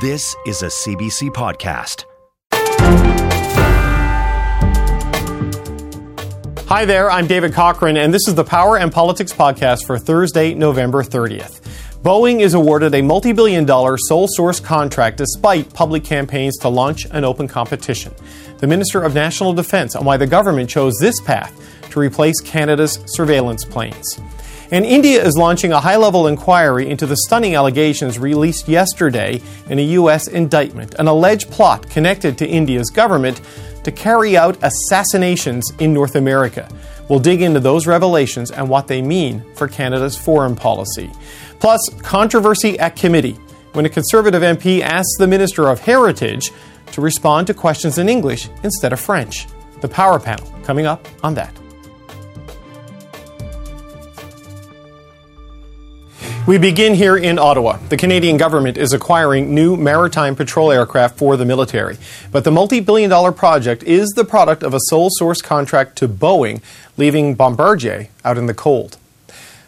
This is a CBC podcast. Hi there, I'm David Cochrane, and this is the Power and Politics podcast for Thursday, November 30th. Boeing is awarded a multi billion dollar sole source contract despite public campaigns to launch an open competition. The Minister of National Defense on why the government chose this path to replace Canada's surveillance planes. And India is launching a high level inquiry into the stunning allegations released yesterday in a U.S. indictment, an alleged plot connected to India's government to carry out assassinations in North America. We'll dig into those revelations and what they mean for Canada's foreign policy. Plus, controversy at committee when a Conservative MP asks the Minister of Heritage to respond to questions in English instead of French. The Power Panel coming up on that. We begin here in Ottawa. The Canadian government is acquiring new maritime patrol aircraft for the military. But the multi billion dollar project is the product of a sole source contract to Boeing, leaving Bombardier out in the cold.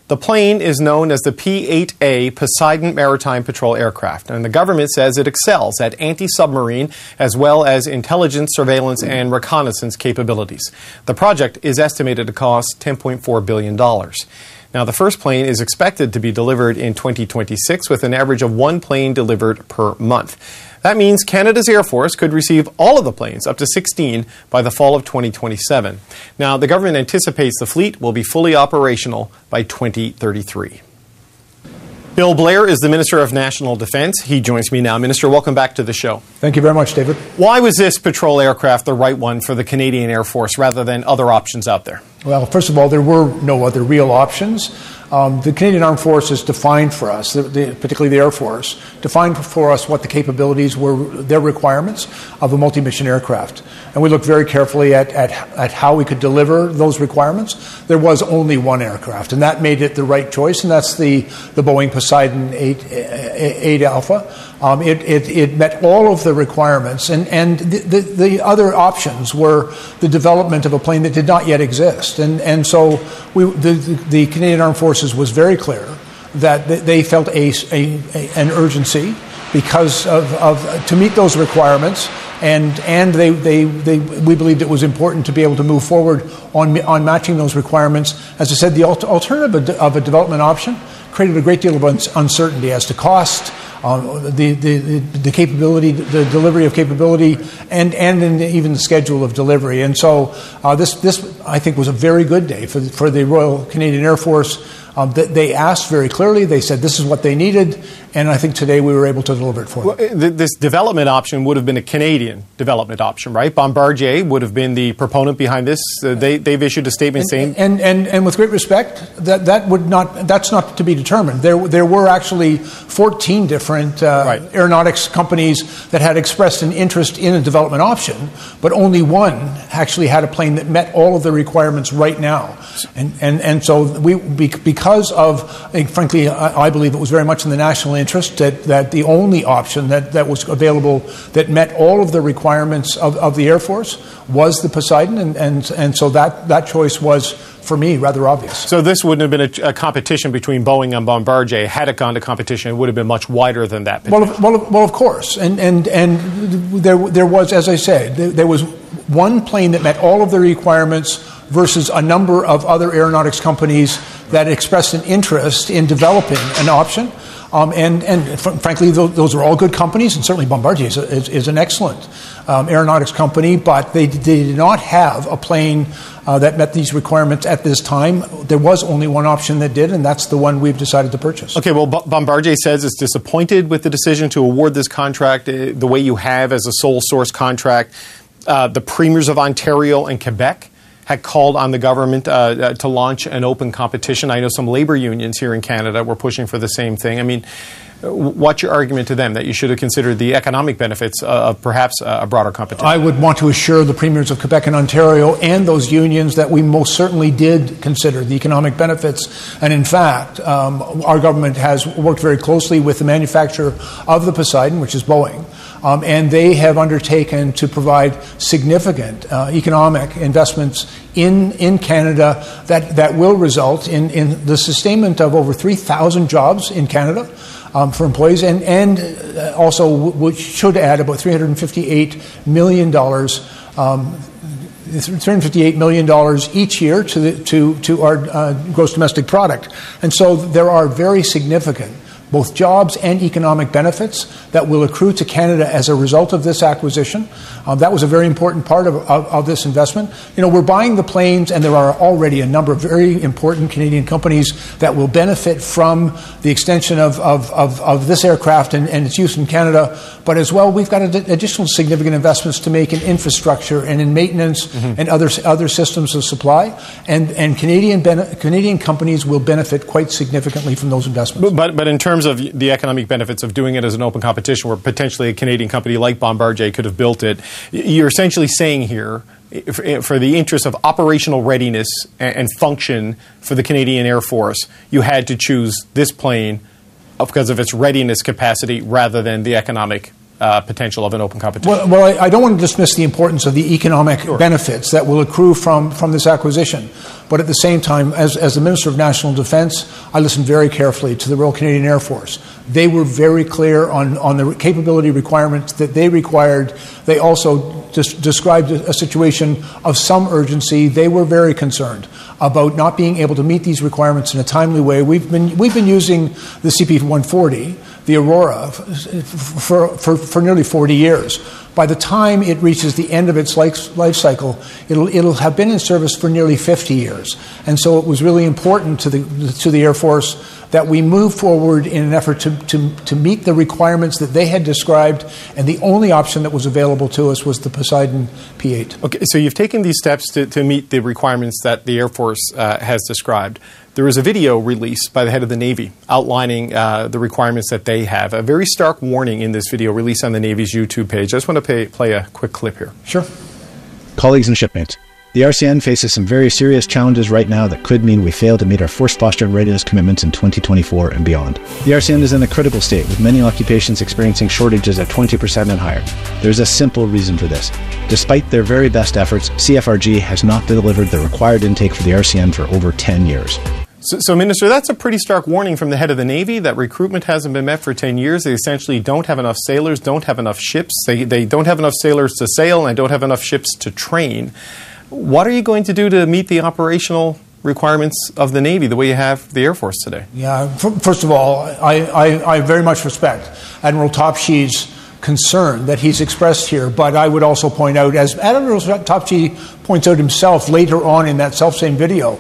The plane is known as the P 8A Poseidon Maritime Patrol Aircraft, and the government says it excels at anti submarine as well as intelligence, surveillance, and reconnaissance capabilities. The project is estimated to cost $10.4 billion. Now, the first plane is expected to be delivered in 2026 with an average of one plane delivered per month. That means Canada's Air Force could receive all of the planes, up to 16, by the fall of 2027. Now, the government anticipates the fleet will be fully operational by 2033. Bill Blair is the Minister of National Defense. He joins me now. Minister, welcome back to the show. Thank you very much, David. Why was this patrol aircraft the right one for the Canadian Air Force rather than other options out there? Well, first of all, there were no other real options. Um, the Canadian Armed Forces defined for us, the, the, particularly the Air Force, defined for us what the capabilities were, their requirements of a multi mission aircraft. And we looked very carefully at, at, at, how we could deliver those requirements. There was only one aircraft, and that made it the right choice, and that's the, the Boeing Poseidon 8, 8 Alpha. Um, it, it, it, met all of the requirements, and, and the, the, the, other options were the development of a plane that did not yet exist. And, and so we, the, the Canadian Armed Forces was very clear that they felt a, a, a an urgency because of, of, to meet those requirements and and they, they, they we believed it was important to be able to move forward on on matching those requirements as I said the alternative of a development option created a great deal of uncertainty as to cost uh, the, the, the capability, the delivery of capability, and, and even the schedule of delivery. And so uh, this, this, I think, was a very good day for, for the Royal Canadian Air Force. Um, they asked very clearly. They said this is what they needed, and I think today we were able to deliver it for well, them. This development option would have been a Canadian development option, right? Bombardier would have been the proponent behind this. Uh, they, they've issued a statement and, saying, and, and, and with great respect, that, that would not that's not to be determined. There there were actually 14 different uh, right. aeronautics companies that had expressed an interest in a development option, but only one actually had a plane that met all of the requirements right now. And and and so we because of frankly, I, I believe it was very much in the national interest that, that the only option that, that was available that met all of the requirements of, of the Air Force was the Poseidon, and, and, and so that, that choice was, for me, rather obvious. So this wouldn't have been a, a competition between Boeing and Bombardier. Had it gone to competition, it would have been much wider than that. Well, well, well, of course. And, and, and there, there was, as I said, there, there was one plane that met all of the requirements versus a number of other aeronautics companies that expressed an interest in developing an option. Um, and, and fr- frankly, those, those, are all good companies, and certainly Bombardier is, is, is an excellent um, aeronautics company, but they, they, did not have a plane uh, that met these requirements at this time. There was only one option that did, and that's the one we've decided to purchase. Okay, well, B- Bombardier says it's disappointed with the decision to award this contract uh, the way you have as a sole source contract. Uh, the premiers of Ontario and Quebec had called on the government uh, uh, to launch an open competition. I know some labor unions here in Canada were pushing for the same thing. I mean, what's your argument to them that you should have considered the economic benefits of perhaps a broader competition? I would want to assure the premiers of Quebec and Ontario and those unions that we most certainly did consider the economic benefits. And in fact, um, our government has worked very closely with the manufacturer of the Poseidon, which is Boeing. Um, and they have undertaken to provide significant uh, economic investments in, in Canada that, that will result in, in the sustainment of over 3,000 jobs in Canada. um, for employees, and, and uh, also which should add about $358 million. Um, $358 million each year to, the, to, to our uh, gross domestic product. And so there are very significant both jobs and economic benefits that will accrue to Canada as a result of this acquisition. Um, that was a very important part of, of, of, this investment. You know, we're buying the planes, and there are already a number of very important Canadian companies that will benefit from the extension of, of, of this aircraft and, and, its use in Canada. But as well, we've got additional significant investments to make in infrastructure and in maintenance mm-hmm. and other, other systems of supply. And, and Canadian, Canadian companies will benefit quite significantly from those investments. But, but in terms terms of the economic benefits of doing it as an open competition, where potentially a Canadian company like Bombardier could have built it, you're essentially saying here for the interest of operational readiness and function for the Canadian Air Force, you had to choose this plane because of its readiness capacity rather than the economic uh, potential of an open competition. Well, well I, I, don't want to dismiss the importance of the economic sure. benefits that will accrue from, from this acquisition. But at the same time, as, as the Minister of National Defence, I listened very carefully to the Royal Canadian Air Force. They were very clear on, on the capability requirements that they required. They also described a, a situation of some urgency. They were very concerned about not being able to meet these requirements in a timely way. We've been, we've been using the CP 140 the Aurora for, for, for nearly 40 years. By the time it reaches the end of its life, life cycle, it'll, it'll have been in service for nearly 50 years. And so it was really important to the, to the Air Force that we move forward in an effort to, to, to meet the requirements that they had described, and the only option that was available to us was the Poseidon P8. Okay, so you've taken these steps to, to meet the requirements that the Air Force uh, has described. There was a video released by the head of the Navy outlining uh, the requirements that they have. A very stark warning in this video released on the Navy's YouTube page. I just want to pay, play a quick clip here. Sure. Colleagues and shipmates, the RCN faces some very serious challenges right now that could mean we fail to meet our force posture and readiness commitments in 2024 and beyond. The RCN is in a critical state, with many occupations experiencing shortages at 20% and higher. There's a simple reason for this. Despite their very best efforts, CFRG has not delivered the required intake for the RCN for over 10 years. So, so, Minister, that's a pretty stark warning from the head of the Navy that recruitment hasn't been met for 10 years. They essentially don't have enough sailors, don't have enough ships. They, they don't have enough sailors to sail, and don't have enough ships to train. What are you going to do to meet the operational requirements of the Navy the way you have the Air Force today? Yeah, first of all, I, I, I very much respect Admiral Topshee's concern that he's expressed here, but I would also point out, as Admiral Topshee points out himself later on in that self same video,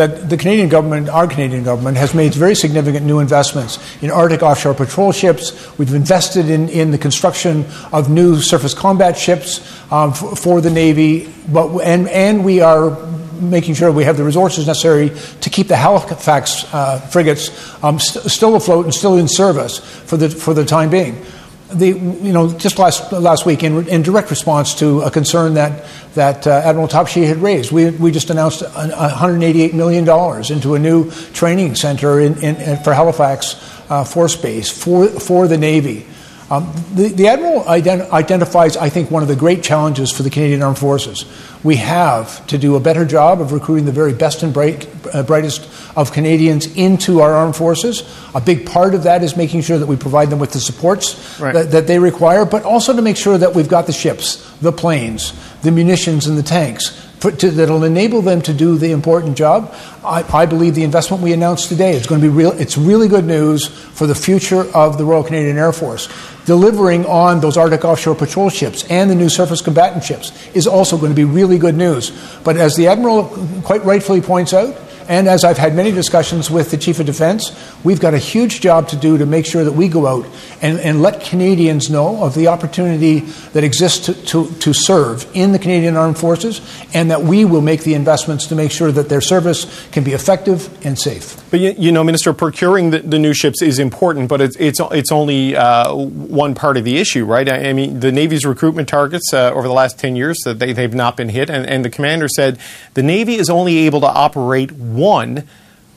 that the Canadian government, our Canadian government, has made very significant new investments in Arctic offshore patrol ships. We've invested in, in the construction of new surface combat ships um, for, for, the Navy, but, and, and we are making sure we have the resources necessary to keep the Halifax uh, frigates um, st- still afloat and still in service for the, for the time being the, you know, just last, last week, in, in direct response to a concern that, that uh, Admiral Topshee had raised, we, we just announced $188 million into a new training center in, in, for Halifax uh, Force Base for, for the Navy. Um, the, the, Admiral ident- identifies, I think, one of the great challenges for the Canadian Armed Forces. We have to do a better job of recruiting the very best and bright, uh, brightest of Canadians into our armed forces. A big part of that is making sure that we provide them with the supports right. that, that they require, but also to make sure that we've got the ships, the planes, the munitions, and the tanks to, that'll enable them to do the important job. I, I, believe the investment we announced today is going to be real. It's really good news for the future of the Royal Canadian Air Force. Delivering on those Arctic offshore patrol ships and the new surface combatant ships is also going to be really good news. But as the Admiral quite rightfully points out, and as I've had many discussions with the Chief of Defense, we've got a huge job to do to make sure that we go out and, and let Canadians know of the opportunity that exists to, to, to serve in the Canadian Armed Forces and that we will make the investments to make sure that their service can be effective and safe. But you, you know, Minister, procuring the, the, new ships is important, but it's it's, it's only uh, one part of the issue, right? I, I mean, the Navy's recruitment targets uh, over the last ten years that they they've not been hit, and, and the commander said the Navy is only able to operate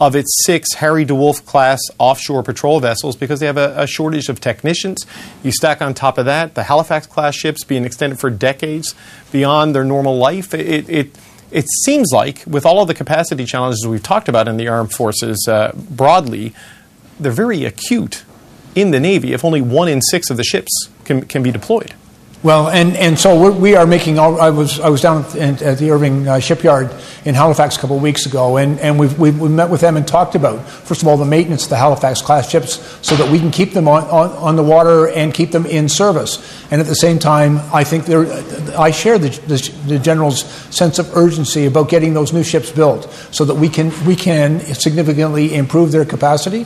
of its six Harry DeWolf class offshore patrol vessels because they have a, a, shortage of technicians. You stack on top of that the Halifax class ships being extended for decades beyond their normal life. It, it, it seems like, with all of the capacity challenges we've talked about in the armed forces uh, broadly, they're very acute in the Navy if only one in six of the ships can, can be deployed? Well, and, and so we're, making. All, I was I was down at, at the Irving uh, shipyard in Halifax a couple of weeks ago, and, and we've, we've, we met with them and talked about first of all the maintenance of the Halifax class ships, so that we can keep them on, on, on the water and keep them in service. And at the same time, I think there, I share the, the, the general's sense of urgency about getting those new ships built, so that we can we can significantly improve their capacity.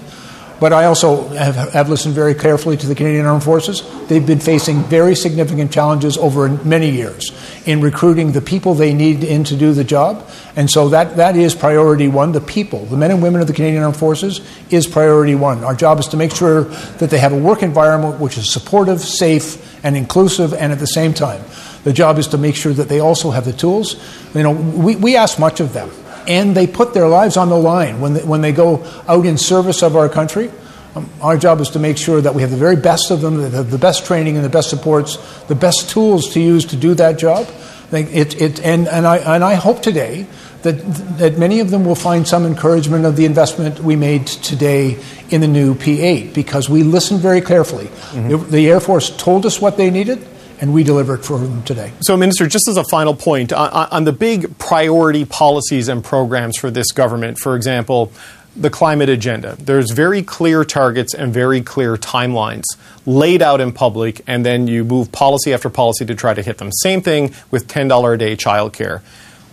But I also have, have, listened very carefully to the Canadian Armed Forces. They've been facing very significant challenges over many years in recruiting the people they need in to do the job. And so that, that is priority one. The people, the men and women of the Canadian Armed Forces, is priority one. Our job is to make sure that they have a work environment which is supportive, safe, and inclusive, and at the same time, the job is to make sure that they also have the tools. You know, we, we ask much of them and they put their lives on the line when they, when they go out in service of our country. Um, our job is to make sure that we have the very best of them, that have the best training and the best supports, the best tools to use to do that job. It, it, and, and, I, and I hope today that, that many of them will find some encouragement of the investment we made today in the new P8 because we listened very carefully. Mm-hmm. The, the Air Force told us what they needed and we deliver it for them today. So, Minister, just as a final point, on, on, the big priority policies and programs for this government, for example, the climate agenda, there's very clear targets and very clear timelines laid out in public, and then you move policy after policy to try to hit them. Same thing with $10 a day childcare.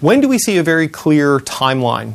When do we see a very clear timeline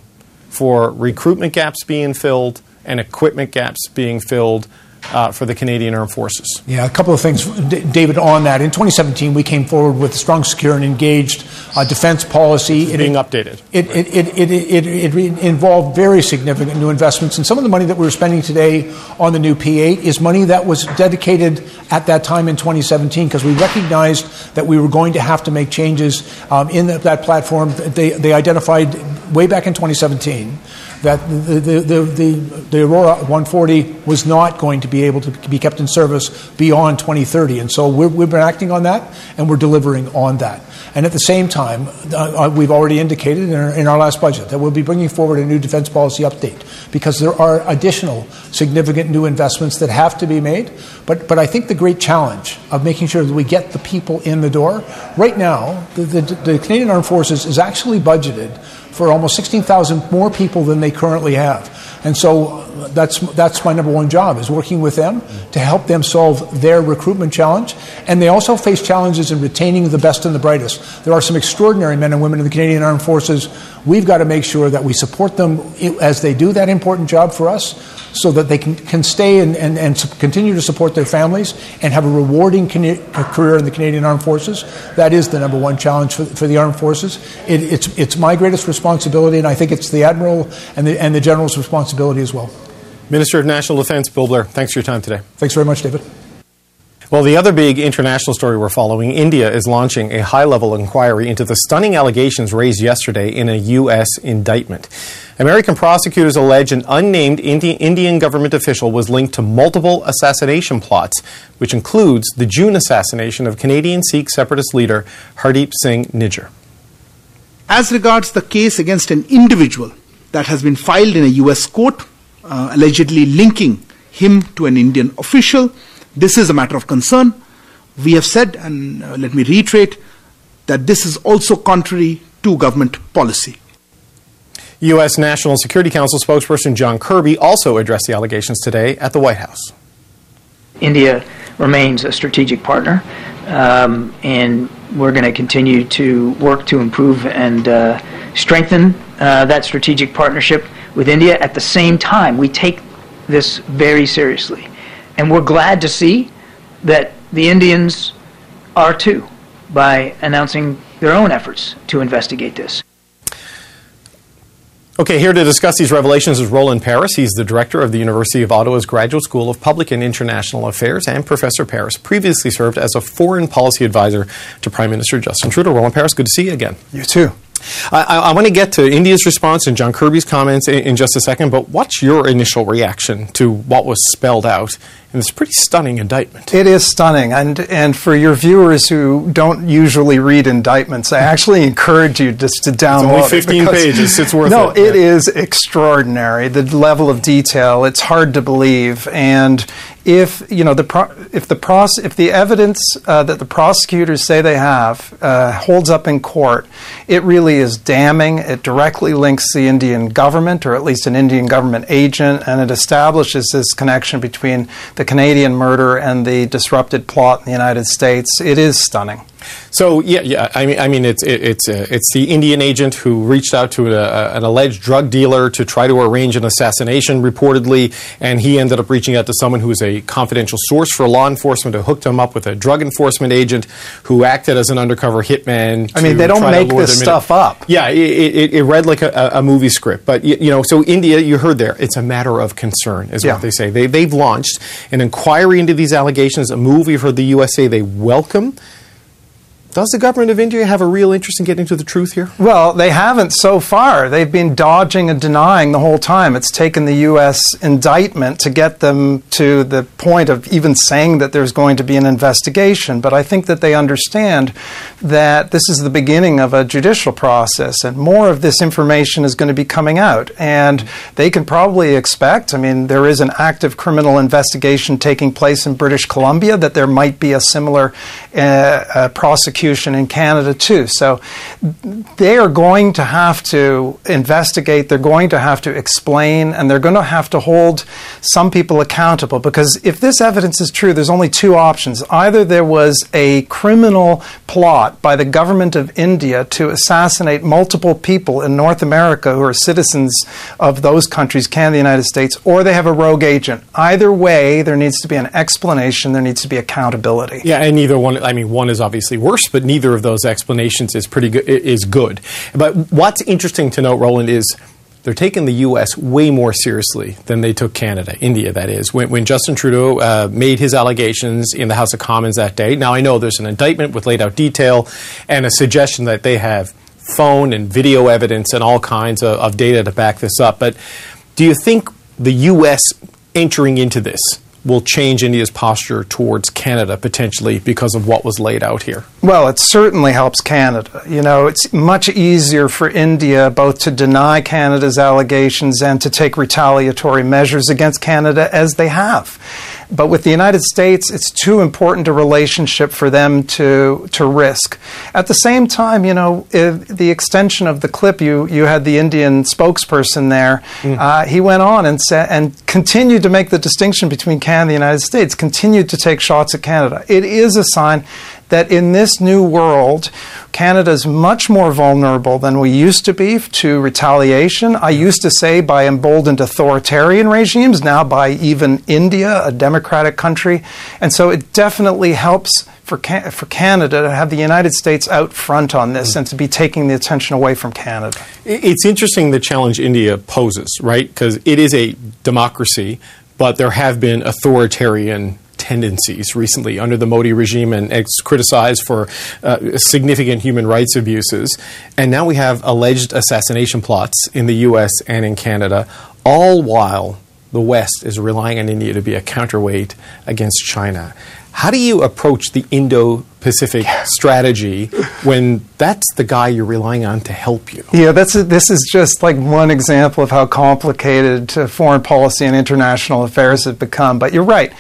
for recruitment gaps being filled and equipment gaps being filled? Uh, for the Canadian Armed Forces. Yeah, a couple of things, D- David, on that. In 2017, we came forward with a strong, secure, and engaged uh, defense policy. It, being updated. It, right. it, it, it, it, it, involved very significant new investments. And some of the money that we're spending today on the new P8 is money that was dedicated at that time in 2017 because we recognized that we were going to have to make changes um, in the, that platform. They, they identified way back in 2017 that the, the, the, the, Aurora 140 was not going to be able to be kept in service beyond 2030. And so we have been acting on that and we're delivering on that. And at the same time, uh, uh, we've already indicated in our, in our, last budget that we'll be bringing forward a new defense policy update because there are additional significant new investments that have to be made. But, but I think the great challenge of making sure that we get the people in the door, right now, the, the, the Canadian Armed Forces is actually budgeted for almost 16,000 more people than they currently have. And so that's, that's my number one job, is working with them to help them solve their recruitment challenge. And they also face challenges in retaining the best and the brightest. There are some extraordinary men and women in the Canadian Armed Forces. We've got to make sure that we support them as they do that important job for us so that they can, can stay and, and, and continue to support their families and have a rewarding uh, career in the Canadian Armed Forces. That is the number one challenge for, for the Armed Forces. It, it's, it's my greatest responsibility, and I think it's the Admiral and the, and the General's responsibility as well. Minister of National Defense, Bill Blair, thanks for your time today. Thanks very much, David. Well, the other big international story we're following India is launching a high level inquiry into the stunning allegations raised yesterday in a U.S. indictment. American prosecutors allege an unnamed Indi- Indian government official was linked to multiple assassination plots, which includes the June assassination of Canadian Sikh separatist leader Hardeep Singh Nijjar. As regards the case against an individual that has been filed in a U.S. court, uh, allegedly linking him to an Indian official, this is a matter of concern. We have said, and uh, let me reiterate, that this is also contrary to government policy. U.S. National Security Council spokesperson John Kirby also addressed the allegations today at the White House. India remains a strategic partner, um, and we're going to continue to work to improve and uh, strengthen uh, that strategic partnership with India. At the same time, we take this very seriously. And we're glad to see that the Indians are too by announcing their own efforts to investigate this. Okay, here to discuss these revelations is Roland Paris. He's the director of the University of Ottawa's Graduate School of Public and International Affairs, and Professor Paris previously served as a foreign policy advisor to Prime Minister Justin Trudeau. Roland Paris, good to see you again. You too. I, I, want to get to India's response and John Kirby's comments in, in, just a second, but what's your initial reaction to what was spelled out And it's a pretty stunning indictment. It is stunning. And, and for your viewers who don't usually read indictments, I actually encourage you just to download it's only 15 it pages. It's worth no, it. No, it is extraordinary. The level of detail, it's hard to believe. And if you know the pro- if the pros- if the evidence uh, that the prosecutors say they have uh, holds up in court, it really is damning. It directly links the Indian government, or at least an Indian government agent, and it establishes this connection between the Canadian murder and the disrupted plot in the United States. It is stunning. So yeah, yeah. I mean, I mean, it's it, it's uh, it's the Indian agent who reached out to a, an alleged drug dealer to try to arrange an assassination, reportedly, and he ended up reaching out to someone who is a confidential source for law enforcement who hooked him up with a drug enforcement agent who acted as an undercover hitman. I mean, they don't make this stuff up. Yeah, it, it, it read like a, a, movie script, but you know, so India, you heard there, it's a matter of concern, is yeah. what they say. They they've launched an inquiry into these allegations. A move we've heard the USA they welcome. Does the government of India have a real interest in getting to the truth here? Well, they haven't so far. They've been dodging and denying the whole time. It's taken the U.S. indictment to get them to the point of even saying that there's going to be an investigation. But I think that they understand that this is the beginning of a judicial process, and more of this information is going to be coming out. And they can probably expect, I mean, there is an active criminal investigation taking place in British Columbia, that there might be a similar uh, uh, prosecution in Canada too. So they are going to have to investigate, they're going to have to explain, and they're going to have to hold some people accountable because if this evidence is true, there's only two options. Either there was a criminal plot by the government of India to assassinate multiple people in North America who are citizens of those countries, Canada, the United States, or they have a rogue agent. Either way, there needs to be an explanation, there needs to be accountability. Yeah, and neither one, I mean, one is obviously worse, but neither of those explanations is pretty good. Is good. But what's interesting to note, Roland, is they're taking the U.S. way more seriously than they took Canada, India, that is. When, when Justin Trudeau uh, made his allegations in the House of Commons that day, now I know there's an indictment with laid out detail and a suggestion that they have phone and video evidence and all kinds of, of data to back this up. But do you think the U.S. entering into this will change India's posture towards Canada potentially because of what was laid out here? Well, it certainly helps Canada. You know, it's much easier for India both to deny Canada's allegations and to take retaliatory measures against Canada as they have. But with the United States, it's too important a relationship for them to to risk. At the same time, you know, the extension of the clip, you you had the Indian spokesperson there. Mm. Uh, he went on and said and continued to make the distinction between Canada and the United States. Continued to take shots at Canada. It is a sign that in this new world, Canada is much more vulnerable than we used to be to retaliation. I used to say by emboldened authoritarian regimes, now by even India, a democratic country. And so it definitely helps for, Can- for Canada to have the United States out front on this and to be taking the attention away from Canada. It's interesting the challenge India poses, right? Because it is a democracy, but there have been authoritarian tendencies recently under the Modi regime and it's criticized for uh, significant human rights abuses. And now we have alleged assassination plots in the U.S. and in Canada, all while the West is relying on India to be a counterweight against China. How do you approach the Indo Pacific strategy when that's the guy you're relying on to help you? Yeah, that's a, this is just like one example of how complicated foreign policy and international affairs have become. But you're right.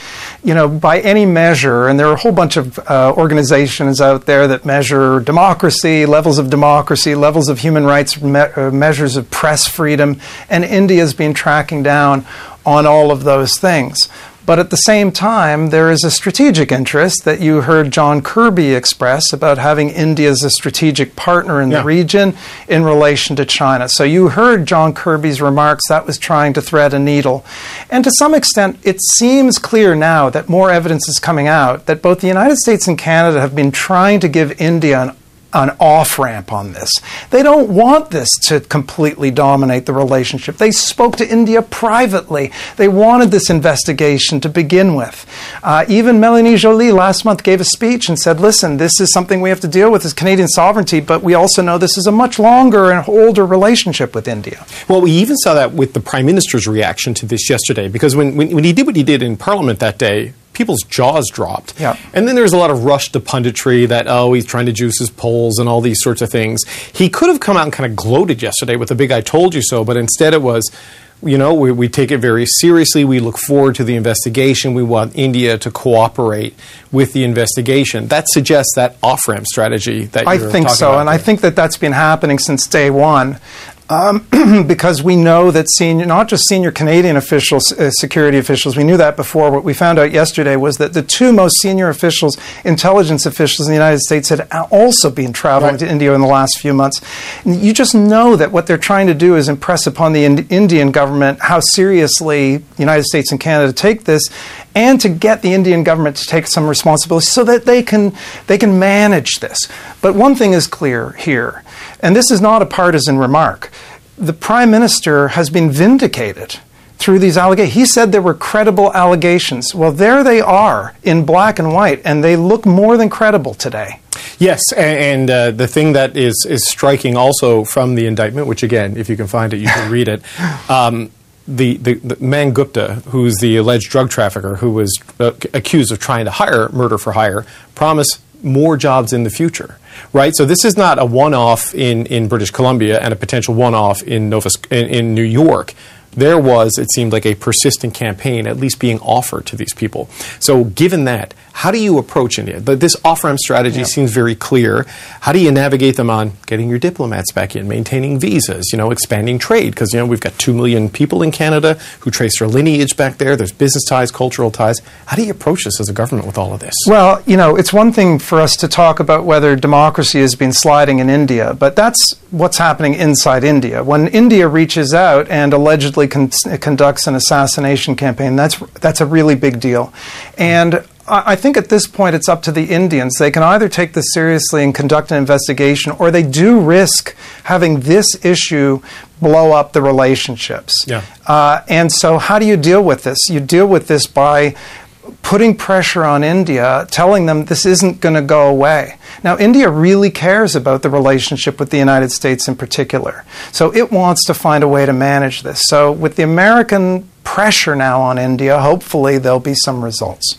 You know, by any measure, and there are a whole bunch of uh, organizations out there that measure democracy, levels of democracy, levels of human rights, me- uh, measures of press freedom, and India's been tracking down on all of those things. But at the same time, there is a strategic interest that you heard John Kirby express about having India as a strategic partner in yeah. the region in relation to China. So you heard John Kirby's remarks, that was trying to thread a needle. And to some extent, it seems clear now that more evidence is coming out that both the United States and Canada have been trying to give India an an off ramp on this. They don't want this to completely dominate the relationship. They spoke to India privately. They wanted this investigation to begin with. Uh, even Melanie Joly last month gave a speech and said, listen, this is something we have to deal with as Canadian sovereignty, but we also know this is a much longer and older relationship with India. Well, we even saw that with the Prime Minister's reaction to this yesterday, because when, when, when he did what he did in Parliament that day, people's jaws dropped. Yeah. And then there's a lot of rush to punditry that, oh, he's trying to juice his polls and all these sorts of things. He could have come out and kind of gloated yesterday with a big I told you so, but instead it was, you know, we, we take it very seriously. We look forward to the investigation. We want India to cooperate with the investigation. That suggests that off ramp strategy that I think so, and I think that that's been happening since day one. Um, because we know that senior, not just senior Canadian officials, uh, security officials, we knew that before. What we found out yesterday was that the two most senior officials, intelligence officials in the United States, had also been traveling Right. to India in the last few months. And you just know that what they're trying to do is impress upon the Ind- Indian government how seriously the United States and Canada take this, and to get the Indian government to take some responsibility so that they can they can manage this. But one thing is clear here, and this is not a partisan remark. The Prime Minister has been vindicated through these allegations. He said there were credible allegations. Well, there they are in black and white, and they look more than credible today. Yes, and uh, the thing that is is striking also from the indictment, which again, if you can find it, you can read it. Um, the, the, the Man Gupta, who's the alleged drug trafficker who was uh, accused of trying to hire murder for hire, promised more jobs in the future. Right, so this is not a one-off in, in British Columbia and a potential one-off in Nova in, in New York. There was, it seemed like, a persistent campaign at least being offered to these people. So, given that, how do you approach India? But this off-ramp strategy seems very clear. How do you navigate them on getting your diplomats back in, maintaining visas, you know, expanding trade? Because you know we've got two million people in Canada who trace their lineage back there. There's business ties, cultural ties. How do you approach this as a government with all of this? Well, you know, it's one thing for us to talk about whether democracy has been sliding in India, but that's what's happening inside India. When India reaches out and allegedly con- conducts an assassination campaign, that's that's a really big deal. And I think at this point it's up to the Indians. They can either take this seriously and conduct an investigation, or they do risk having this issue blow up the relationships. Yeah. Uh, and so, how do you deal with this? You deal with this by putting pressure on India, telling them this isn't going to go away. Now, India really cares about the relationship with the United States in particular. So it wants to find a way to manage this. So, with the American pressure now on India, hopefully there'll be some results.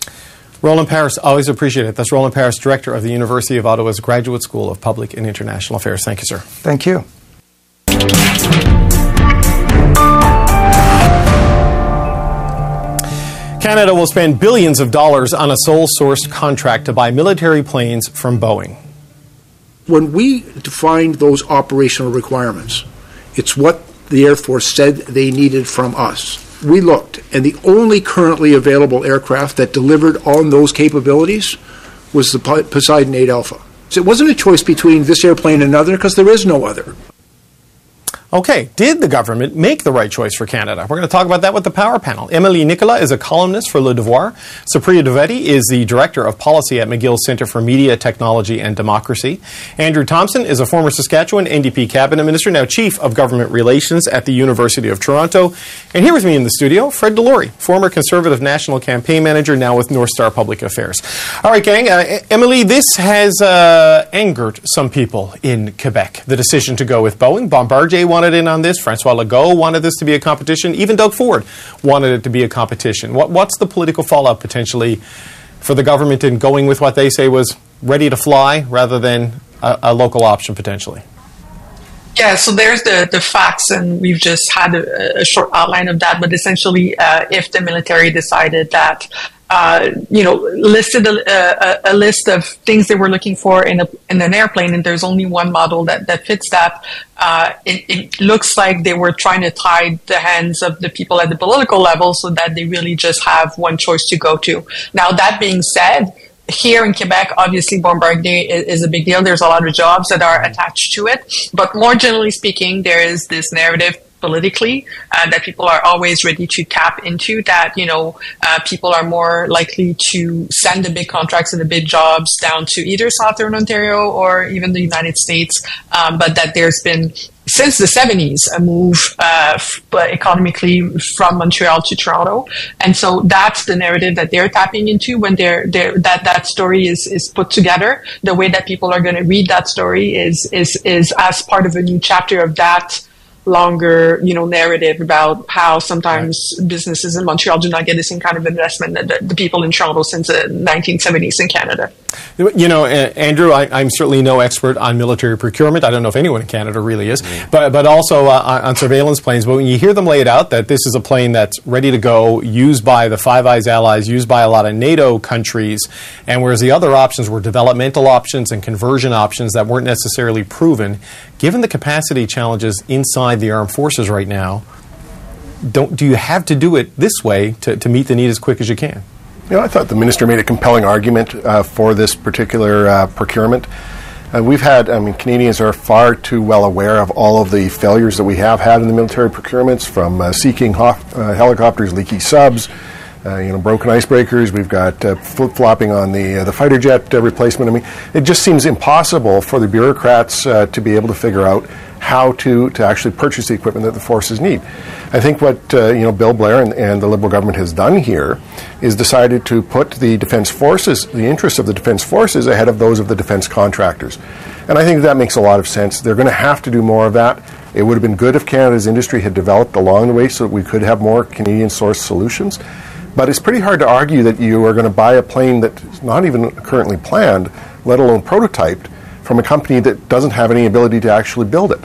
Roland Paris, always appreciate it. That's Roland Paris, director of the University of Ottawa's Graduate School of Public and International Affairs. Thank you, sir. Thank you. Canada will spend billions of dollars on a sole sourced contract to buy military planes from Boeing. when we defined those operational requirements, it's what the Air Force said they needed from us. We looked, and the only currently available aircraft that delivered on those capabilities was the Poseidon 8 Alpha. So it wasn't a choice between this airplane and another because there is no other. Okay, did the government make the right choice for Canada? We're going to talk about that with the Power Panel. Emilie Nicolas is a columnist for Le Devoir. Supriya Dwivedi is the director of policy at McGill Center for Media, Technology, and Democracy. Andrew Thomson is a former Saskatchewan NDP cabinet minister, now chief of government relations at the University of Toronto. And here with me in the studio, Fred DeLorey, former conservative national campaign manager, now with North Star Public Affairs. All right, gang. Uh, Emily, this has uh, angered some people in Quebec. The decision to go with Boeing. Bombardier wanted in on this. Francois Legault wanted this to be a competition. Even Doug Ford wanted it to be a competition. What, what's the political fallout potentially for the government in going with what they say was ready to fly rather than a, a local option potentially? Yeah, so there's the, the facts, and we've just had a, a short outline of that. But essentially, uh, if the military decided that, uh, you know, listed a, a, a list of things they were looking for in, a, in an airplane, and there's only one model that, that fits that, uh, it, it looks like they were trying to tie the hands of the people at the political level so that they really just have one choice to go to. Now, that being said, here in Quebec, obviously Bombardier is, is, a big deal. There's a lot of jobs that are attached to it. But more generally speaking, there is this narrative politically uh, that people are always ready to tap into that you know uh, people are more likely to send the big contracts and the big jobs down to either southern ontario or even the united states um, but that there's been since the 70s a move uh, f- economically from Montreal to Toronto, and so that's the narrative that they're tapping into when they're, they're that that story is is put together. The way that people are going to read that story is is is as part of a new chapter of that longer, you know, narrative about how sometimes right. businesses in Montreal do not get the same kind of investment that the, the people in Toronto since the 1970s in Canada. You know, Andrew, I, am certainly no expert on military procurement. I don't know if anyone in Canada really is, mm. but but also uh, on surveillance planes. But when you hear them lay it out, that this is a plane that's ready to go, used by the Five Eyes allies, used by a lot of NATO countries, and whereas the other options were developmental options and conversion options that weren't necessarily proven, given the capacity challenges inside the armed forces right now, don't do you have to do it this way to, to meet the need as quick as you can? You know, I thought the minister made a compelling argument uh, for this particular uh, procurement. Uh, we've had, I mean, Canadians are far too well aware of all of the failures that we have had in the military procurements, from uh, Sea King ho- uh, helicopters, leaky subs, uh, you know, broken icebreakers. We've got uh, flip flopping on the uh, the fighter jet replacement. I mean, it just seems impossible for the bureaucrats to be able to figure out how to, to actually purchase the equipment that the forces need. I think what uh, you know Bill Blair and, and, the Liberal government has done here is decided to put the defense forces, the interests of the defense forces, ahead of those of the defense contractors, and I think that makes a lot of sense. They're going to have to do more of that. It would have been good if Canada's industry had developed along the way so that we could have more Canadian sourced solutions. But it's pretty hard to argue that you are going to buy a plane that's not even currently planned, let alone prototyped, from a company that doesn't have any ability to actually build it.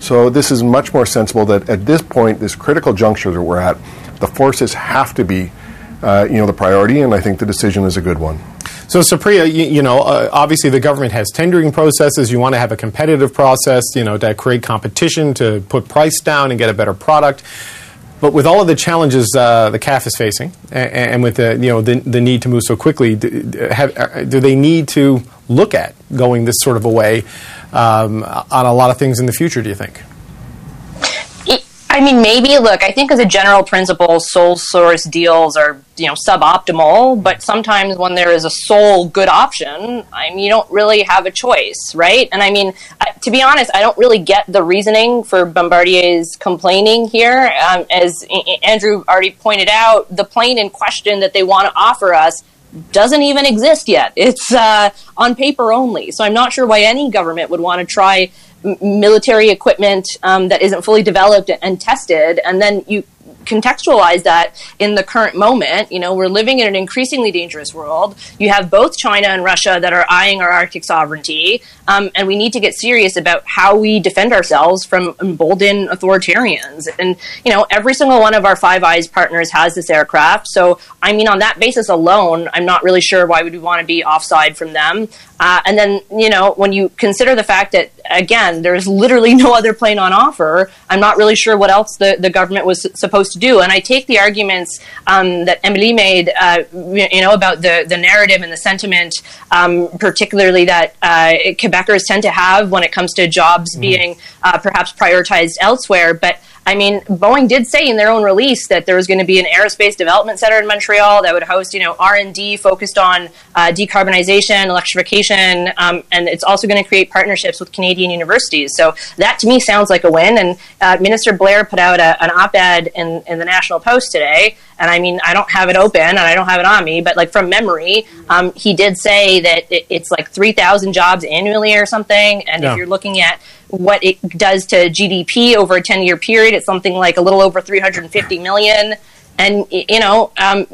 So this is much more sensible that at this point, this critical juncture that we're at, the forces have to be, uh, you know, the priority, and I think the decision is a good one. So, Supriya, you, you know, uh, obviously the government has tendering processes. You want to have a competitive process, you know, to create competition, to put price down and get a better product. But with all of the challenges uh, the CAF is facing, and, and, with the you know the, the need to move so quickly, do, have, uh, do they need to look at going this sort of a way um, on a lot of things in the future, do you think? I mean, maybe. Look, I think as a general principle, sole source deals are you know suboptimal. But sometimes when there is a sole good option, I mean, you don't really have a choice, right? And I mean, to be honest, I don't really get the reasoning for Bombardier's complaining here. Um, as Andrew already pointed out, the plane in question that they want to offer us doesn't even exist yet. It's uh, on paper only. So I'm not sure why any government would want to try military equipment um, that isn't fully developed and tested, and then you contextualize that in the current moment, you know, we're living in an increasingly dangerous world. You have both China and Russia that are eyeing our Arctic sovereignty, um, and we need to get serious about how we defend ourselves from emboldened authoritarians. And you know, every single one of our Five Eyes partners has this aircraft. So, I mean, on that basis alone, I'm not really sure why would we want to be offside from them. Uh, and then, you know, when you consider the fact that again, there's literally no other plane on offer, I'm not really sure what else the, the government was supposed to do. And I take the arguments um, that Emily made, uh, you know, about the, the narrative and the sentiment, um, particularly that uh, Quebecers tend to have when it comes to jobs mm. being uh, perhaps prioritized elsewhere. But I mean, Boeing did say in their own release that there was going to be an aerospace development center in Montreal that would host, you know, R and D focused on uh, decarbonization, electrification, um, and it's also going to create partnerships with Canadian universities. So that to me sounds like a win. And uh, Minister Blair put out a, an op-ed in, in the National Post today, and I mean, I don't have it open and I don't have it on me, but like from memory, um, he did say that it, it's like three thousand jobs annually or something. And yeah. if you're looking at what it does to GDP over a 10 year period. It's something like a little over 350 million. And, you know, um,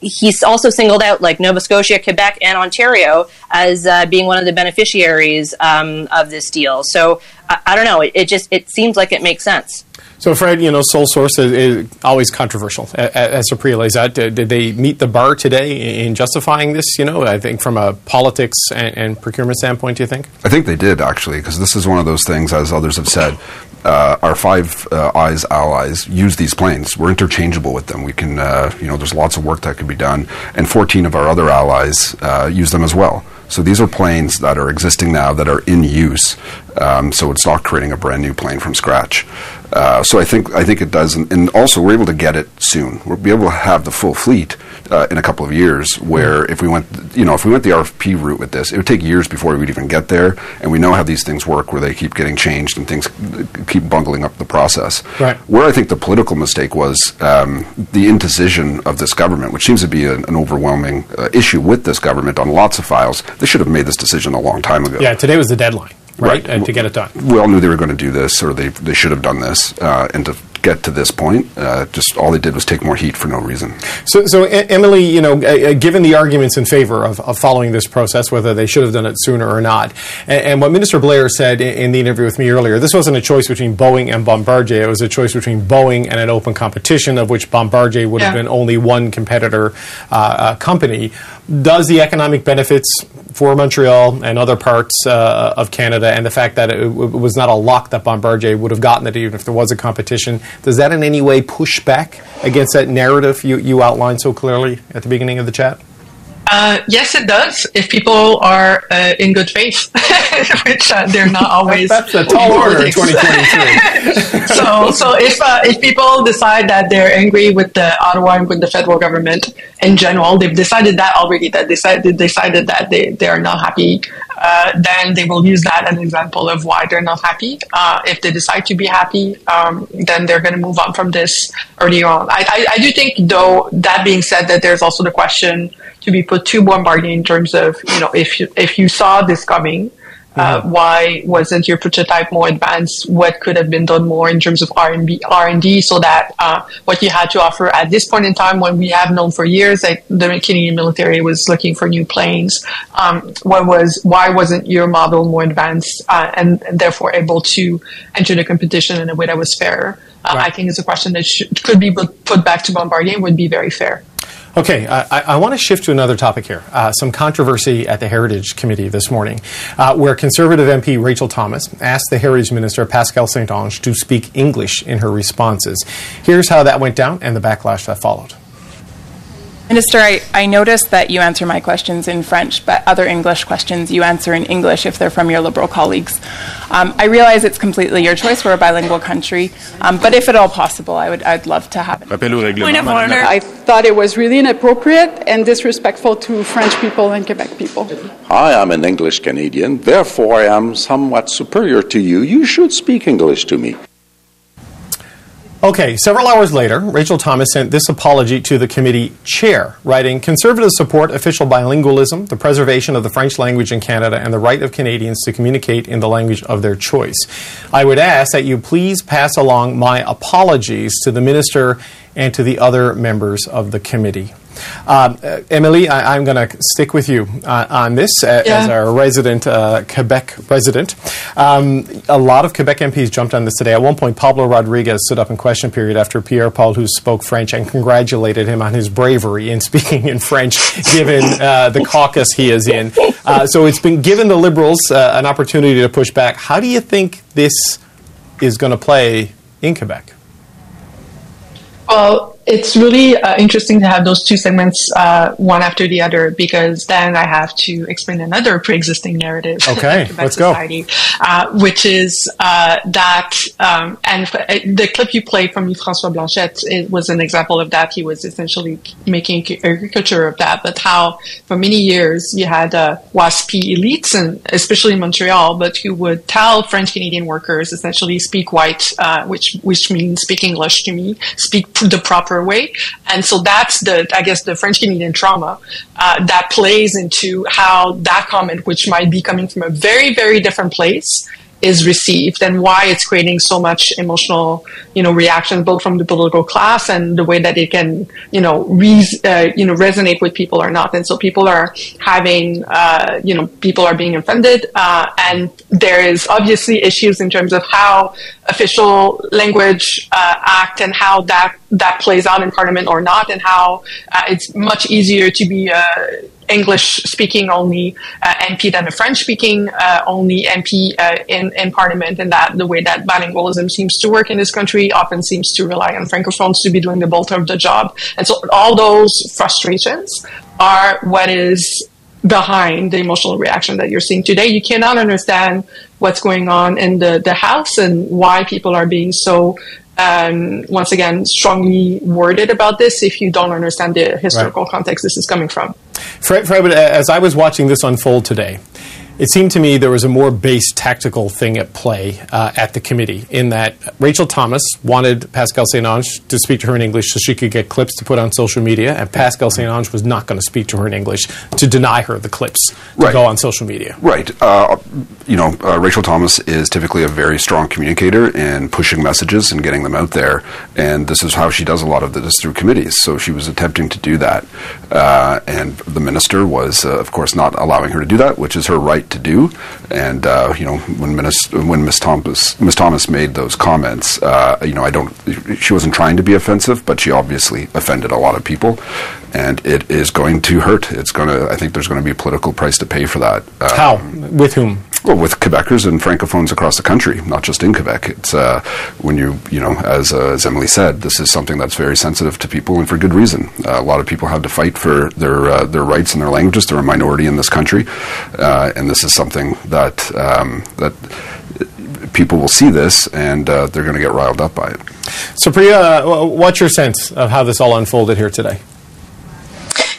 he's also singled out like Nova Scotia, Quebec, and Ontario as uh, being one of the beneficiaries um, of this deal. So I, I don't know. It, it, just it seems like it makes sense. So, Fred, you know, sole source is, is always controversial. As Supriya lays out, did, did, they meet the bar today in justifying this? You know, I think from a politics and, and procurement standpoint, do you think? I think they did actually, because this is one of those things, as others have said. Uh, our five uh, eyes allies use these planes. We're interchangeable with them. We can, uh, you know, there's lots of work that can be done, and 14 of our other allies uh, use them as well. So these are planes that are existing now that are in use. Um, so it's not creating a brand new plane from scratch. Uh, so I think I think it does, and, and, also we're able to get it soon. We'll be able to have the full fleet uh, in a couple of years. Where if we went, you know, if we went the RFP route with this, it would take years before we would even get there. And we know how these things work, where they keep getting changed and things keep bungling up the process. Right. Where I think the political mistake was um, the indecision of this government, which seems to be an, an overwhelming uh, issue with this government on lots of files. They should have made this decision a long time ago. Yeah, today was the deadline right, right. to get it done. We all knew they were going to do this, or they they should have done this, uh, and to get to this point. Uh, just all they did was take more heat for no reason. So, so Emily, you know, uh, given the arguments in favor of, of, following this process, whether they should have done it sooner or not, and, and, what Minister Blair said in, in the interview with me earlier, this wasn't a choice between Boeing and Bombardier. It was a choice between Boeing and an open competition, of which Bombardier would yeah. have been only one competitor uh, uh, company. Does the economic benefits for Montreal and other parts uh, of Canada, and the fact that it, was not a lock that Bombardier would have gotten it even if there was a competition, does that in any way push back against that narrative you, you outlined so clearly at the beginning of the chat? Uh, yes, it does. If people are uh, in good faith, which uh, they're not always. That's a tall order in 2023. so, so if uh, if people decide that they're angry with the Ottawa and with the federal government in general, they've decided that already. That decided decided that they they are not happy. Uh, then they will use that as an example of why they're not happy. Uh, if they decide to be happy, um, then they're going to move on from this earlier on. I, I, I do think, though, that being said, that there's also the question to be put to Bombardier in terms of, you know, if you, if you saw this coming, uh, why wasn't your prototype more advanced? What could have been done more in terms of R and D, so that uh, what you had to offer at this point in time, when we have known for years that the Canadian military was looking for new planes, um, what was why wasn't your model more advanced uh, and, and, therefore able to enter the competition in a way that was fair? Uh, right. I think is a question that should, could be put back to Bombardier would be very fair. Okay, I, I want to shift to another topic here. Uh, some controversy at the Heritage Committee this morning, uh, where Conservative MP Rachel Thomas asked the Heritage Minister Pascale St-Onge to speak English in her responses. Here's how that went down and the backlash that followed. Minister, I, I noticed that you answer my questions in French, but other English questions you answer in English if they're from your Liberal colleagues. Um, I realize it's completely your choice. We're a bilingual country, um, but if at all possible, I would I'd love to have it. Point of order. I thought it was really inappropriate and disrespectful to French people and Quebec people. I am an English Canadian, therefore I am somewhat superior to you. You should speak English to me. Okay, several hours later, Rachel Thomas sent this apology to the committee chair, writing Conservatives support official bilingualism, the preservation of the French language in Canada, and the right of Canadians to communicate in the language of their choice. I would ask that you please pass along my apologies to the minister and to the other members of the committee. Um, uh, Emilie, I, am going to stick with you uh, on this uh, yeah. as our resident uh, Quebec resident. Um, a lot of Quebec MPs jumped on this today. At one point, Pablo Rodriguez stood up in question period after Pierre Paul, who spoke French, and congratulated him on his bravery in speaking in French, given uh, the caucus he is in. Uh, so it's been given the Liberals an opportunity to push back. How do you think this is going to play in Quebec? Well, it's really uh, interesting to have those two segments uh, one after the other because then I have to explain another pre-existing narrative. Okay, let's society, go. Uh, which is uh, that, um, and uh, the clip you played from François Blanchet it was an example of that. He was essentially making a caricature of that, but how for many years you had uh, WASPy elites, and especially in Montreal, but who would tell French Canadian workers essentially speak white, which which means speak English to me, speak the proper way. And so that's the, I guess, the French Canadian trauma uh, that plays into how that comment, which might be coming from a very, very different place, is received and why it's creating so much emotional, you know, reaction both from the political class and the way that it can, you know, uh, you know, resonate with people or not. And so people are having, uh, you know, people are being offended, uh, and there is obviously issues in terms of how official language uh, act and how that that plays out in parliament or not, and how uh, it's much easier to be uh, English speaking only uh, MP than a French speaking uh, only MP uh, in, in Parliament, and that the way that bilingualism seems to work in this country often seems to rely on francophones to be doing the bulk of the job. And so all those frustrations are what is behind the emotional reaction that you're seeing today. You cannot understand what's going on in the, the house and why people are being so um, once again, strongly worded about this if you don't understand the historical right. context this is coming from. Fred, Fred, uh, as I was watching this unfold today, it seemed to me there was a more base tactical thing at play uh, at the committee in that Rachel Thomas wanted Pascale St-Onge to speak to her in English so she could get clips to put on social media, and Pascale St-Onge was not going to speak to her in English to deny her the clips to right. go on social media. Right. Uh, you know, uh, Rachel Thomas is typically a very strong communicator in pushing messages and getting them out there, and this is how she does a lot of this through committees. So she was attempting to do that, uh, and the minister was, uh, of course, not allowing her to do that, which is her right to do. And uh, you know, when Miss when Miss Thomas Miss Thomas made those comments, uh, you know, I don't. She wasn't trying to be offensive, but she obviously offended a lot of people, and it is going to hurt. It's going to. I think there's going to be a political price to pay for that. Um, How? With whom? Well, with Quebecers and francophones across the country, not just in Quebec. It's uh, when you, you know, as, uh, as Emilie said, this is something that's very sensitive to people, and for good reason. Uh, a lot of people have to fight for their uh, their rights and their languages. They're a minority in this country, uh, and this is something that um, that people will see this and uh, they're going to get riled up by it. So, Priya, what's your sense of how this all unfolded here today?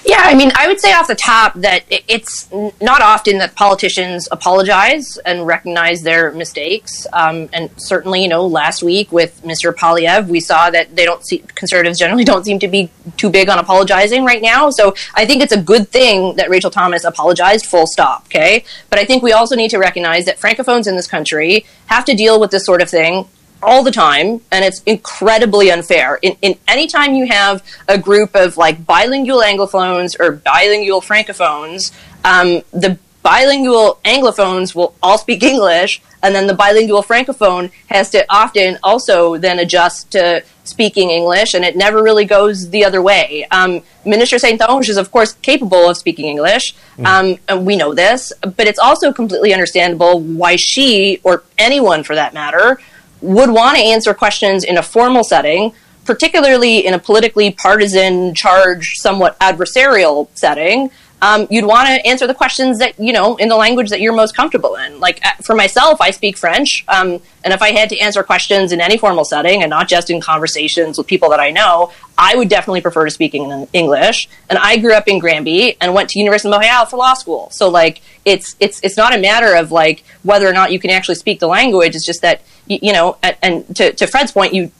Yeah, I mean, I would say off the top that it's not often that politicians apologize and recognize their mistakes. Um, and certainly, you know, last week with Mr. Poilievre, we saw that they don't see conservatives generally don't seem to be too big on apologizing right now. So I think it's a good thing that Rachel Thomas apologized, full stop. Okay, but I think we also need to recognize that francophones in this country have to deal with this sort of thing all the time and it's incredibly unfair. In, in any time you have a group of like bilingual anglophones or bilingual francophones um, the bilingual anglophones will all speak english and then the bilingual francophone has to often also then adjust to speaking english and it never really goes the other way. Um, minister Saint-Onge is of course capable of speaking english. Mm. um, and we know this but it's also completely understandable why she or anyone for that matter would want to answer questions in a formal setting, particularly in a politically partisan, charged, somewhat adversarial setting, um, you'd want to answer the questions that you know in the language that you're most comfortable in. Like uh, for myself, I speak French, um, and if I had to answer questions in any formal setting and not just in conversations with people that I know, I would definitely prefer to speak in English. And I grew up in Granby and went to University of Montreal for law school. So like it's it's it's not a matter of like whether or not you can actually speak the language. It's just that you, you know, and to, to Fred's point, you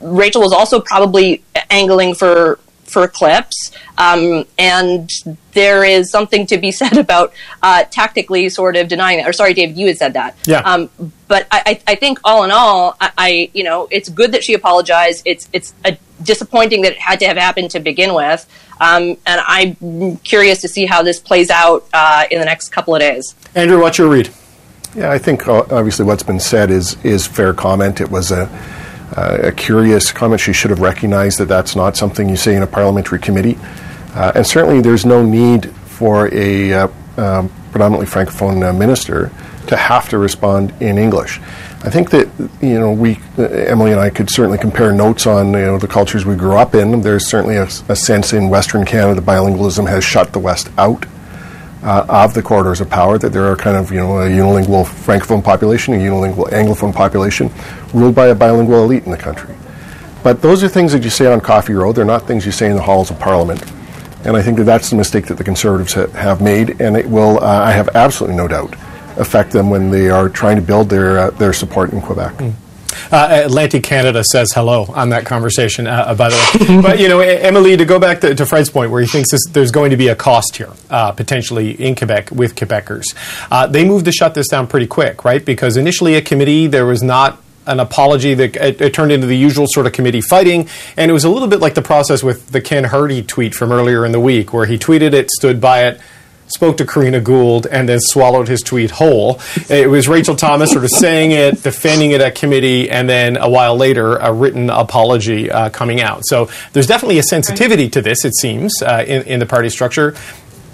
Rachel was also probably angling for for clips. Um, and there is something to be said about uh, tactically sort of denying that. Or sorry, David, you had said that. Yeah. Um, but I, I, think all in all, I, I, you know, it's good that she apologized. It's it's a, disappointing that it had to have happened to begin with. Um, and I'm curious to see how this plays out uh, in the next couple of days. Andrew, what's your read? Yeah, I think uh, obviously what's been said is is fair comment. It was a a curious comment. She should have recognized that that's not something you say in a parliamentary committee. Uh, and certainly there's no need for a uh, um, predominantly francophone uh, minister to have to respond in English. I think that you know we uh, Emilie and I could certainly compare notes on you know the cultures we grew up in. There's certainly a, a sense in Western Canada bilingualism has shut the West out uh, of the corridors of power, that there are kind of you know a unilingual francophone population, a unilingual anglophone population, ruled by a bilingual elite in the country. But those are things that you say on Coffee Row. They're not things you say in the halls of Parliament. And I think that that's the mistake that the Conservatives ha- have made, and it will, uh, I have absolutely no doubt, affect them when they are trying to build their uh, their support in Quebec. Mm. Uh, Atlantic Canada says hello on that conversation, uh, uh by the way. but, you know, Emilie, to go back to, to Fred's point, where he thinks this, there's going to be a cost here, uh, potentially in Quebec with Quebecers, uh, they moved to shut this down pretty quick, right? Because initially a committee, there was not an apology that it, it, turned into the usual sort of committee fighting. And it was a little bit like the process with the Ken Hardie tweet from earlier in the week, where he tweeted it, stood by it, spoke to Karina Gould and then swallowed his tweet whole. It was Rachel Thomas sort of saying it, defending it at committee, and then a while later, a written apology uh, coming out. So there's definitely a sensitivity to this, it seems, uh, in, in, the party structure.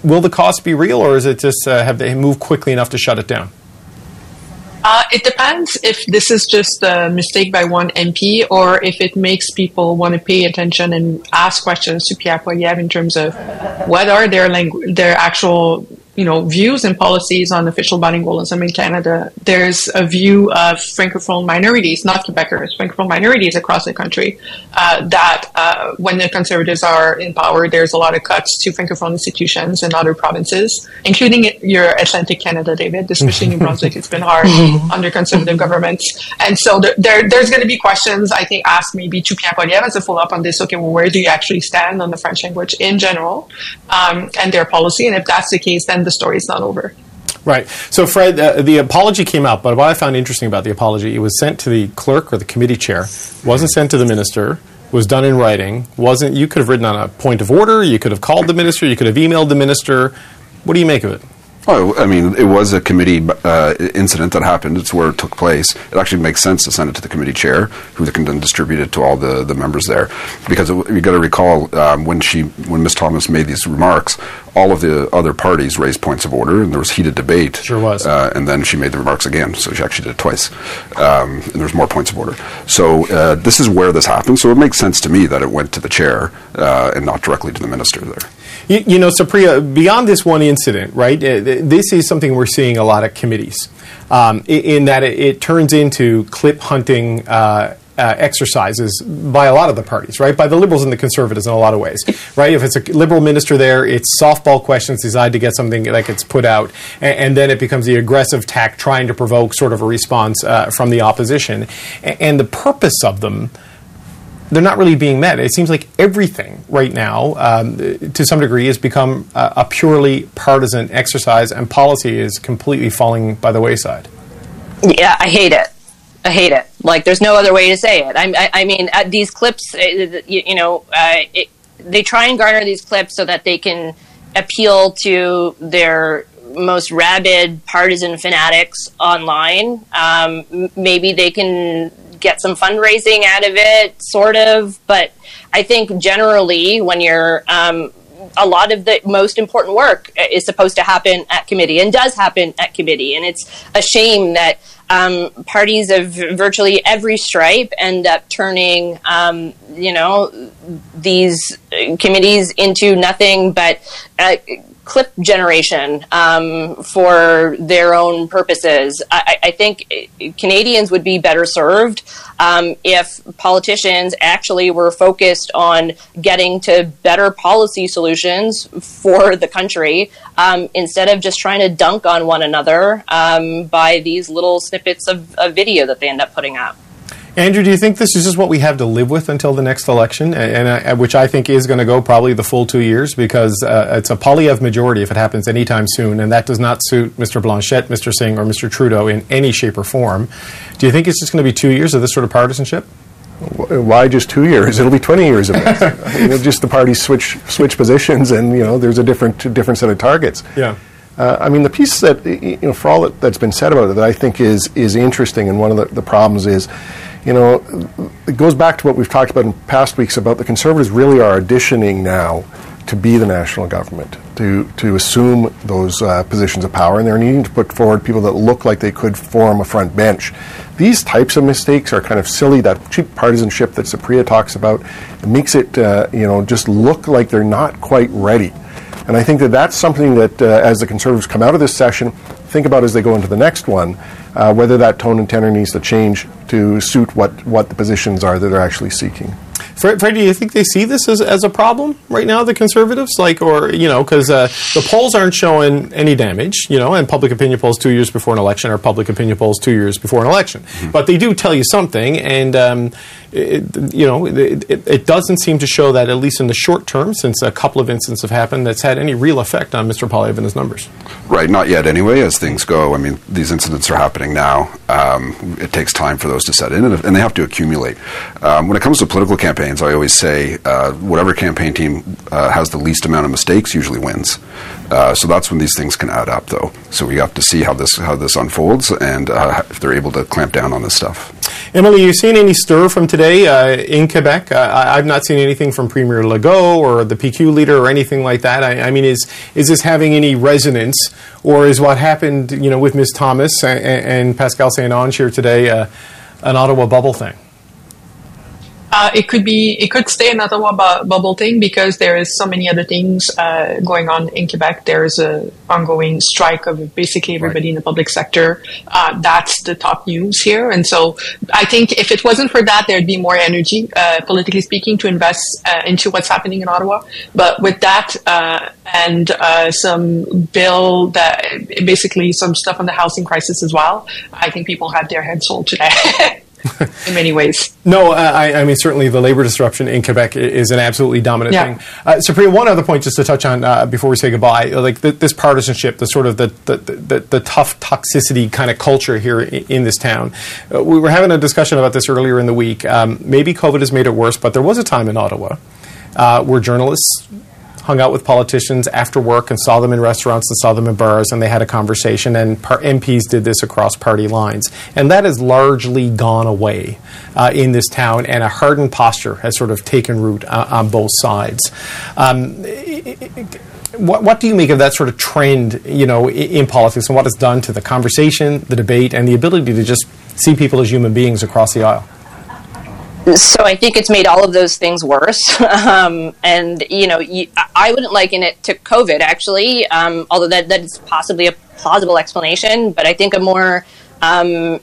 Will the cost be real, or is it just uh, have they moved quickly enough to shut it down? Uh, it depends if this is just a mistake by one MP or if it makes people want to pay attention and ask questions to Pierre Poilievre in terms of what are their langu- their actual you know, views and policies on official bilingualism in Canada. There's a view of francophone minorities, not Quebecers, francophone minorities across the country, uh, that uh, when the Conservatives are in power, there's a lot of cuts to francophone institutions in other provinces, including your Atlantic Canada, David, especially New Brunswick. It's been hard under Conservative governments, and so there, there there's going to be questions I think asked maybe to Pierre Poilievre as a follow up on this. Okay, well, where do you actually stand on the French language in general um, and their policy? And if that's the case, then the story's not over. Right. So, Fred, uh, the apology came out, but what I found interesting about the apology, it was sent to the clerk or the committee chair, wasn't sent to the minister, was done in writing, wasn't. You could have written on a point of order, you could have called the minister, you could have emailed the minister. What do you make of it? Oh, I mean, it was a committee uh, incident that happened. It's where it took place. It actually makes sense to send it to the committee chair, who can then distribute it to all the, the members there. Because it, you got to recall um, when she when Ms. Thomas made these remarks, all of the other parties raised points of order, and there was heated debate. Sure was. Uh, and then she made the remarks again, so she actually did it twice. Um, and there's more points of order. So uh, this is where this happened. So it makes sense to me that it went to the chair uh, and not directly to the minister there. You, you, know, Supriya, beyond this one incident, right, uh, this is something we're seeing a lot of committees um, in, that it, it, turns into clip hunting. Uh, uh, exercises by a lot of the parties, right? By the Liberals and the Conservatives in a lot of ways, right? If it's a Liberal minister there, it's softball questions designed to get something that gets put out, and, and then it becomes the aggressive tack trying to provoke sort of a response uh, from the opposition. And, and the purpose of them they're not really being met. It seems like everything right now, um, to some degree, has become a, purely partisan exercise, and policy is completely falling by the wayside. Yeah, I hate it. I hate it. Like, there's no other way to say it. I, I, I mean, these clips, uh, you, you know, uh, it, they try and garner these clips so that they can appeal to their most rabid partisan fanatics online. Um, maybe they can get some fundraising out of it, sort of. But I think generally, when you're um, a lot of the most important work is supposed to happen at committee and does happen at committee. And it's a shame that um, parties of virtually every stripe end up turning, um, you know, these committees into nothing but. Uh, clip generation um, for their own purposes. I, I, think Canadians would be better served um, if politicians actually were focused on getting to better policy solutions for the country um, instead of just trying to dunk on one another um, by these little snippets of, of video that they end up putting out. Andrew, do you think this is just what we have to live with until the next election, and, and uh, which I think is going to go probably the full two years because uh, it's a Poilievre majority if it happens anytime soon, and that does not suit Mr. Blanchet, Mr. Singh, or Mr. Trudeau in any shape or form. Do you think it's just going to be two years of this sort of partisanship? Why just two years? It'll be twenty years of it. you know, just the parties switch switch positions, and you know, there's a different different set of targets. Yeah. Uh, I mean, the piece that you know, for all that, has been said about it, that I think is is interesting, and one of the, the problems is you know, it goes back to what we've talked about in past weeks about the Conservatives really are auditioning now to be the national government, to, to assume those uh, positions of power, and they're needing to put forward people that look like they could form a front bench. These types of mistakes are kind of silly. That cheap partisanship that Supriya talks about it makes it, uh, you know, just look like they're not quite ready. And I think that that's something that, uh, as the Conservatives come out of this session, think about as they go into the next one, uh, whether that tone and tenor needs to change to suit what, what the positions are that they're actually seeking. Fred, Fred, do you think they see this as, as a problem right now, the conservatives? Like, or, you know, because uh, the polls aren't showing any damage, you know, and public opinion polls two years before an election are public opinion polls two years before an election. Mm-hmm. But they do tell you something, and, um, it, you know, it, it, doesn't seem to show that, at least in the short term, since a couple of incidents have happened, that's had any real effect on Mr. Poilievre and his numbers. Right, not yet anyway, as things go. I mean, these incidents are happening now. Um, it takes time for those to set in, and, and they have to accumulate. Um, when it comes to political campaigns, I always say uh, whatever campaign team uh, has the least amount of mistakes usually wins. Uh, so that's when these things can add up, though. So we have to see how this how this unfolds, and uh, if they're able to clamp down on this stuff. Emilie, you seen any stir from today uh, in Quebec? Uh, I've not seen anything from Premier Legault or the PQ leader or anything like that. I, I, mean, is is this having any resonance, or is what happened, you know, with Ms. Thomas and, and Pascale St-Onge here today an Ottawa bubble thing? Uh, it could be, it could stay an Ottawa bu- bubble thing because there is so many other things uh, going on in Quebec. There is a ongoing strike of basically everybody right. in the public sector. Uh, that's the top news here, and so I think if it wasn't for that, there'd be more energy, uh, politically speaking, to invest uh, into what's happening in Ottawa. But with that uh, and some bill that basically some stuff on the housing crisis as well, I think people had their heads sold today. in many ways. No, uh, I, I, mean certainly the labor disruption in Quebec is an absolutely dominant yeah. thing. Uh, Supriya, one other point just to touch on uh, before we say goodbye, like the, this partisanship, the sort of the the, the, the tough toxicity kind of culture here in, in this town. Uh, we were having a discussion about this earlier in the week. Um, maybe COVID has made it worse, but there was a time in Ottawa uh, where journalists hung out with politicians after work and saw them in restaurants and saw them in bars and they had a conversation and par- MPs did this across party lines and that has largely gone away uh, in this town and a hardened posture has sort of taken root uh, on both sides. Um, what, what, do you make of that sort of trend, you know, in, in politics and what it's done to the conversation, the debate, and the ability to just see people as human beings across the aisle? So I think it's made all of those things worse. Um, and you know, you, I wouldn't liken it to COVID actually, um, although that that is possibly a plausible explanation. But I think a more um,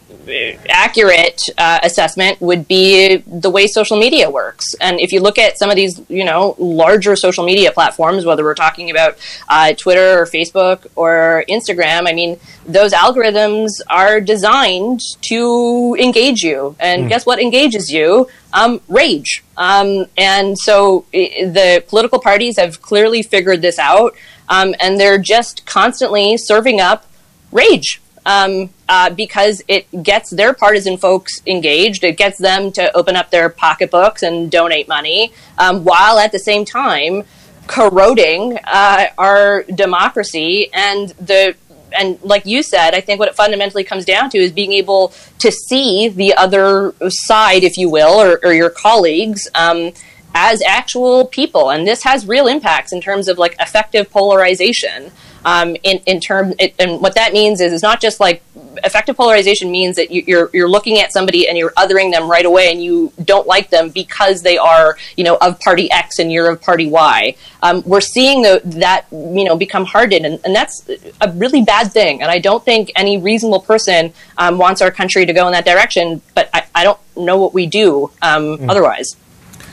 accurate uh, assessment would be the way social media works. And if you look at some of these, you know, larger social media platforms, whether we're talking about uh, Twitter or Facebook or Instagram, I mean, those algorithms are designed to engage you. And mm. guess what engages you? Um, rage. Um, and so the political parties have clearly figured this out. Um, and they're just constantly serving up rage um, uh, because it gets their partisan folks engaged. It gets them to open up their pocketbooks and donate money, um, while at the same time corroding uh, our democracy and the and like you said, I think what it fundamentally comes down to is being able to see the other side, if you will, or, or your colleagues. Um, as actual people, and this has real impacts in terms of like affective polarization um, in in term it, and what that means is it's not just like affective polarization means that you, you're you're looking at somebody and you're othering them right away and you don't like them because they are you know of party X and you're of party Y. Um, we're seeing the, that you know become hardened and, and that's a really bad thing. And I don't think any reasonable person um, wants our country to go in that direction. But I, I don't know what we do um, mm. otherwise.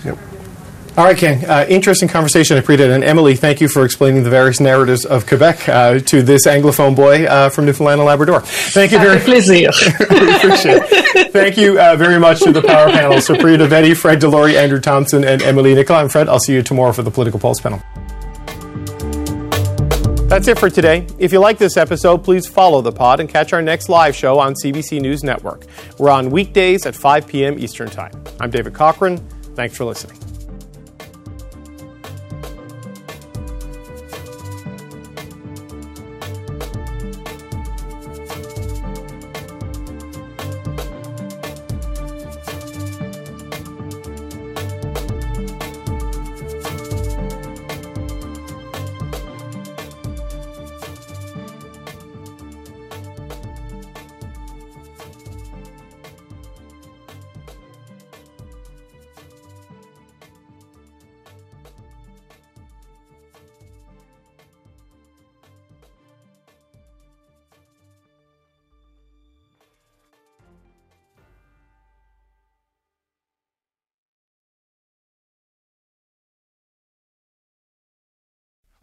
Yep. All right, Ken. Uh, interesting conversation, I appreciate. And Emilie, thank you for explaining the various narratives of Quebec uh, to this Anglophone boy uh, from Newfoundland and Labrador. Thank you very much. it. Thank you uh, very much to the power panel. Supriya Dwivedi, Fred DeLorey, Andrew Thomson, and Emilie Nicolas. I'm Fred. I'll see you tomorrow for the Political Pulse panel. That's it for today. If you like this episode, please follow the pod and catch our next live show on CBC News Network. We're on weekdays at 5 p.m. Eastern Time. I'm David Cochrane. Thanks for listening.